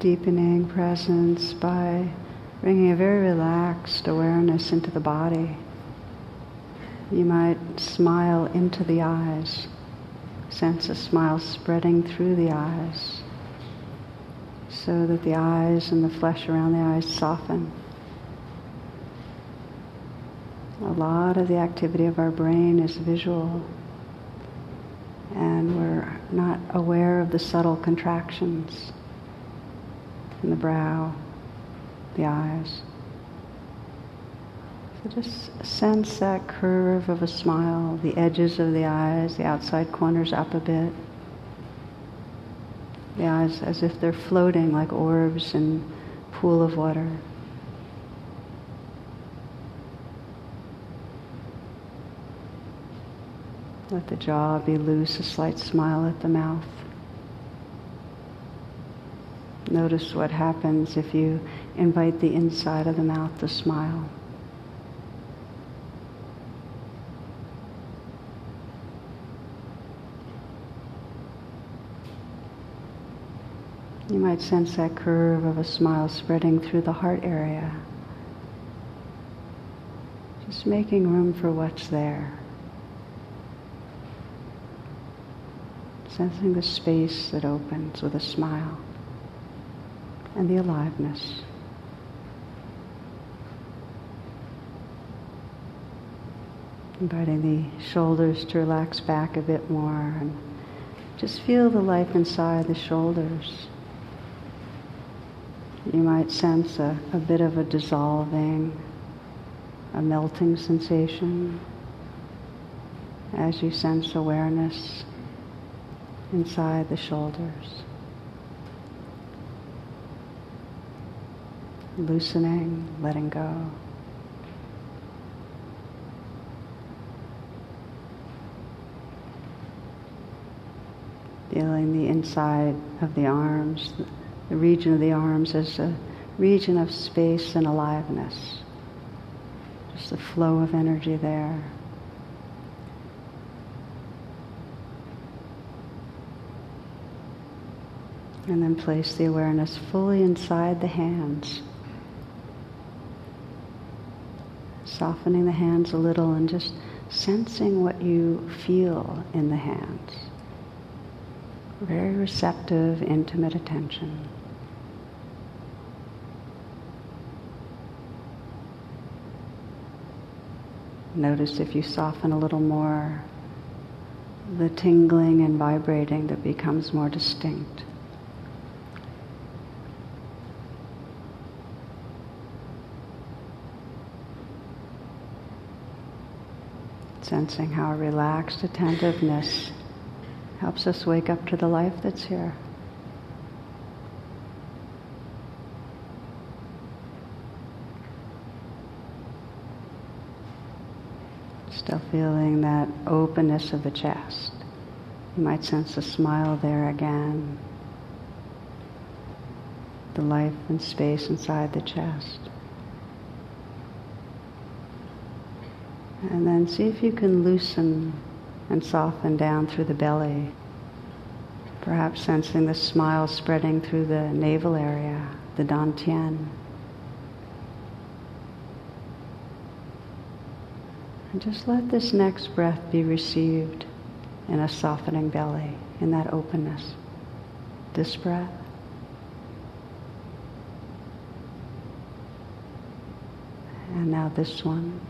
deepening presence by bringing a very relaxed awareness into the body. You might smile into the eyes, sense a smile spreading through the eyes so that the eyes and the flesh around the eyes soften. A lot of the activity of our brain is visual, and we're not aware of the subtle contractions in the brow, the eyes. So just sense that curve of a smile, the edges of the eyes, the outside corners up a bit. The eyes as if they're floating like orbs in a pool of water. Let the jaw be loose, a slight smile at the mouth. Notice what happens if you invite the inside of the mouth to smile. You might sense that curve of a smile spreading through the heart area. Just making room for what's there. Sensing the space that opens with a smile and the aliveness. Inviting the shoulders to relax back a bit more and just feel the life inside the shoulders. You might sense a, a bit of a dissolving, a melting sensation as you sense awareness inside the shoulders. Loosening, letting go. Feeling the inside of the arms, the region of the arms as a region of space and aliveness. Just the flow of energy there. And then place the awareness fully inside the hands. Softening the hands a little and just sensing what you feel in the hands. Very receptive, intimate attention. Notice if you soften a little more, the tingling and vibrating that becomes more distinct. Sensing how relaxed attentiveness helps us wake up to the life that's here. Still feeling that openness of the chest. You might sense a smile there again. The life and space inside the chest. And then see if you can loosen and soften down through the belly. Perhaps sensing the smile spreading through the navel area, the dantian. And just let this next breath be received in a softening belly, in that openness. This breath. And now this one.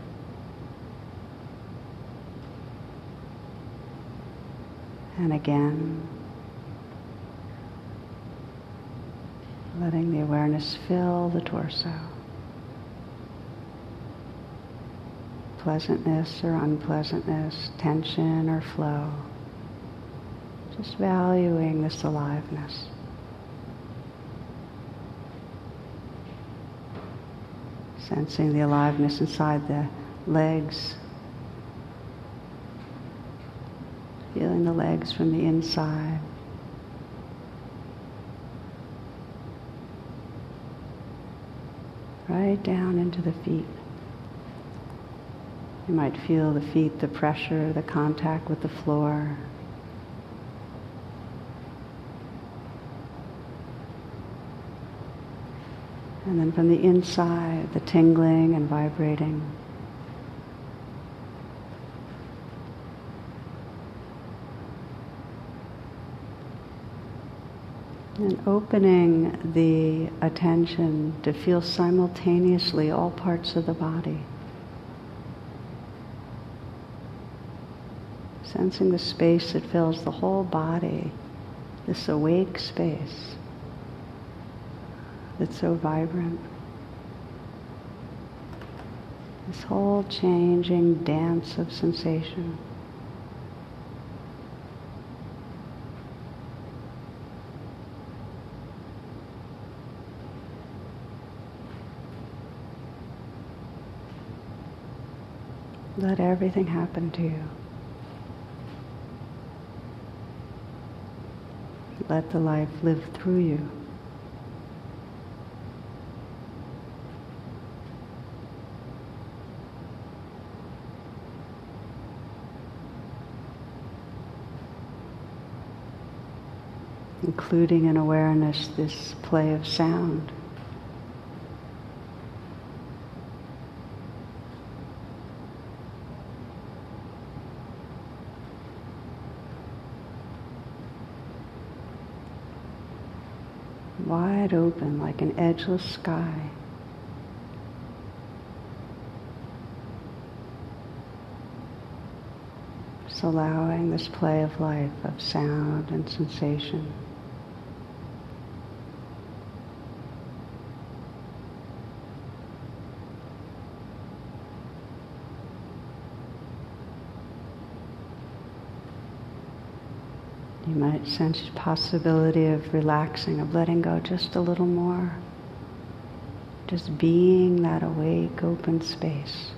And again, letting the awareness fill the torso. Pleasantness or unpleasantness, tension or flow. Just valuing this aliveness. Sensing the aliveness inside the legs, feeling the legs from the inside. Right down into the feet. You might feel the feet, the pressure, the contact with the floor. And then from the inside, the tingling and vibrating. And opening the attention to feel simultaneously all parts of the body. Sensing the space that fills the whole body, this awake space that's so vibrant. This whole changing dance of sensation. Let everything happen to you. Let the life live through you. including in awareness this play of sound. Wide open like an edgeless sky. Just allowing this play of life, of sound and sensation. You might sense the possibility of relaxing, of letting go just a little more. Just being that awake, open space.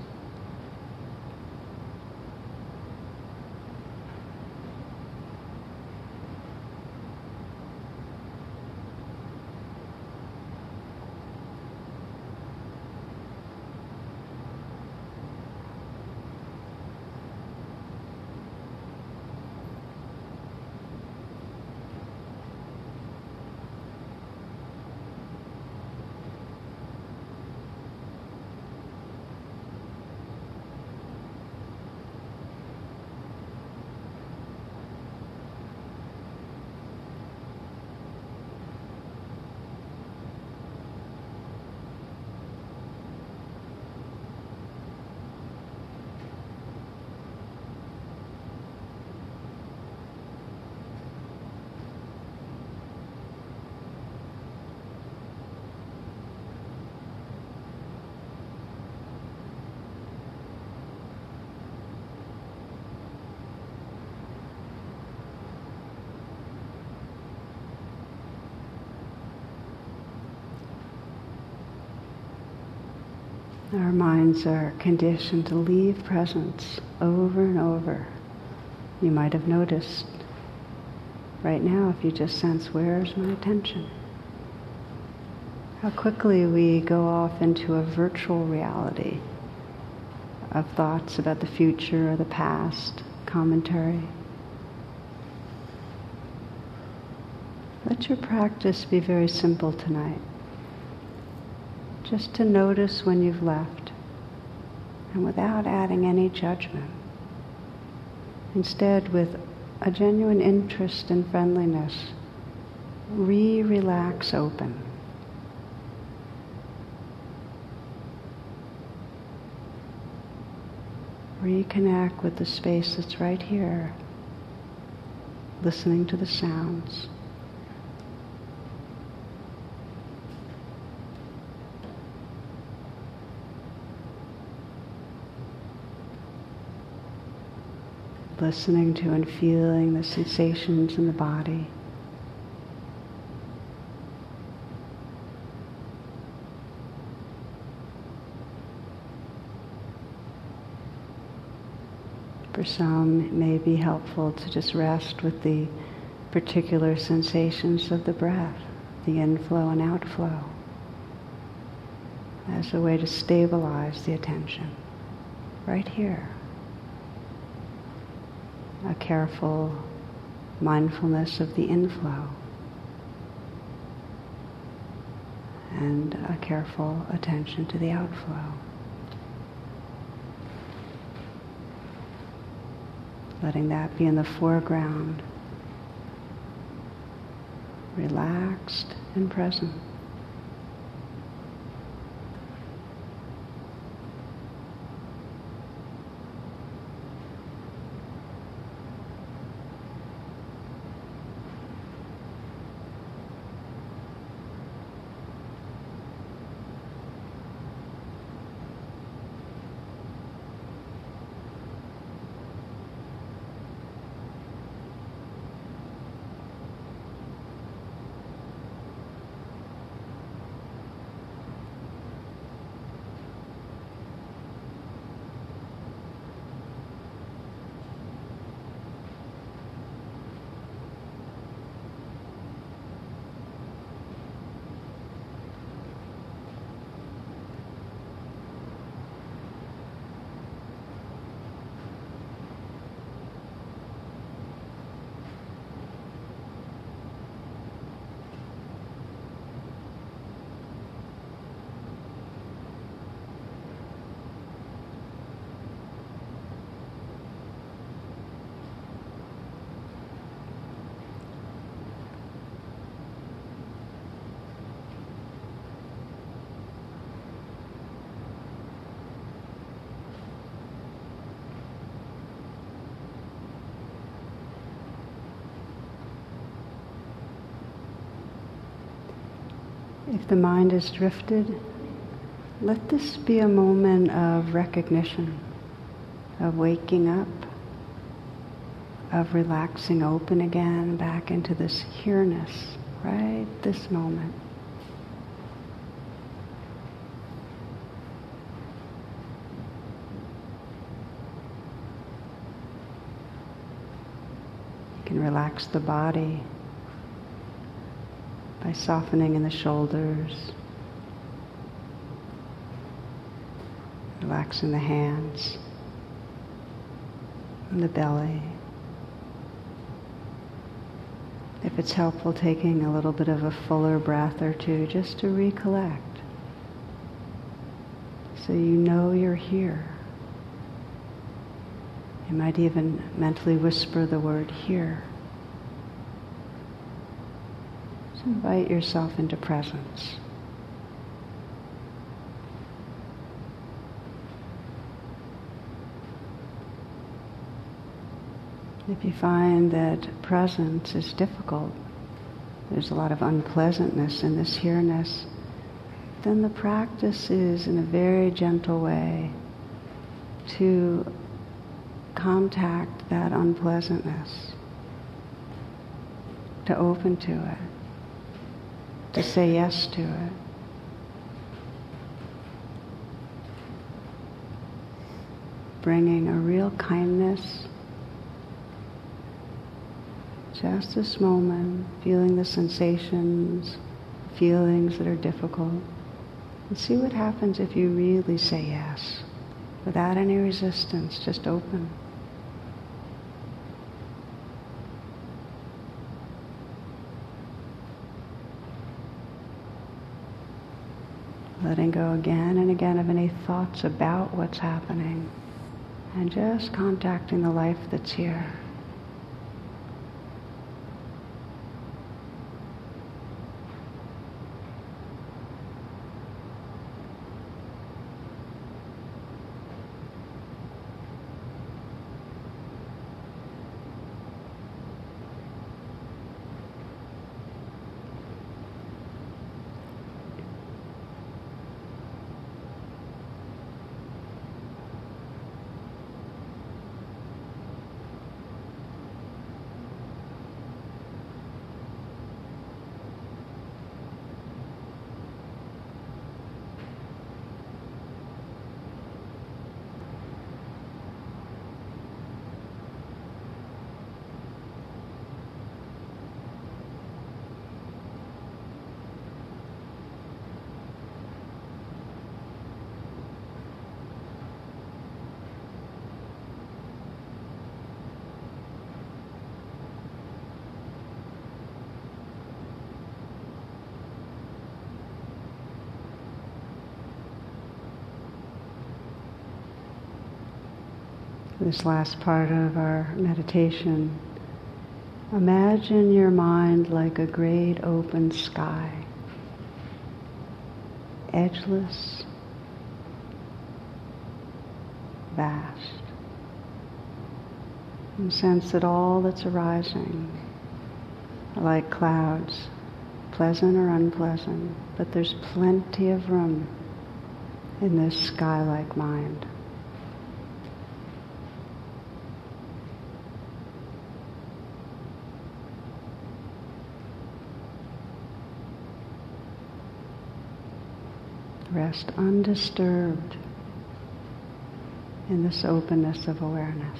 Our minds are conditioned to leave presence over and over. You might have noticed right now if you just sense where's my attention. How quickly we go off into a virtual reality of thoughts about the future or the past, commentary. Let your practice be very simple tonight just to notice when you've left and without adding any judgment. Instead, with a genuine interest and friendliness, re relax open. Reconnect with the space that's right here, listening to the sounds. Listening to and feeling the sensations in the body. For some, it may be helpful to just rest with the particular sensations of the breath, the inflow and outflow, as a way to stabilize the attention right here a careful mindfulness of the inflow and a careful attention to the outflow. Letting that be in the foreground, relaxed and present. If the mind is drifted, let this be a moment of recognition, of waking up, of relaxing open again back into this here-ness, right this moment. You can relax the body by softening in the shoulders, relaxing the hands and the belly. If it's helpful, taking a little bit of a fuller breath or two just to recollect. So you know you're here. You might even mentally whisper the word here. So invite yourself into presence. If you find that presence is difficult, there's a lot of unpleasantness in this here-ness, then the practice is in a very gentle way to contact that unpleasantness, to open to it to say yes to it. Bringing a real kindness, just this moment, feeling the sensations, feelings that are difficult, and see what happens if you really say yes, without any resistance, just open. Letting go again and again of any thoughts about what's happening, and just contacting the life that's here. This last part of our meditation, imagine your mind like a great open sky, edgeless, vast. And sense that all that's arising like clouds, pleasant or unpleasant, but there's plenty of room in this sky-like mind. Rest undisturbed in this openness of awareness.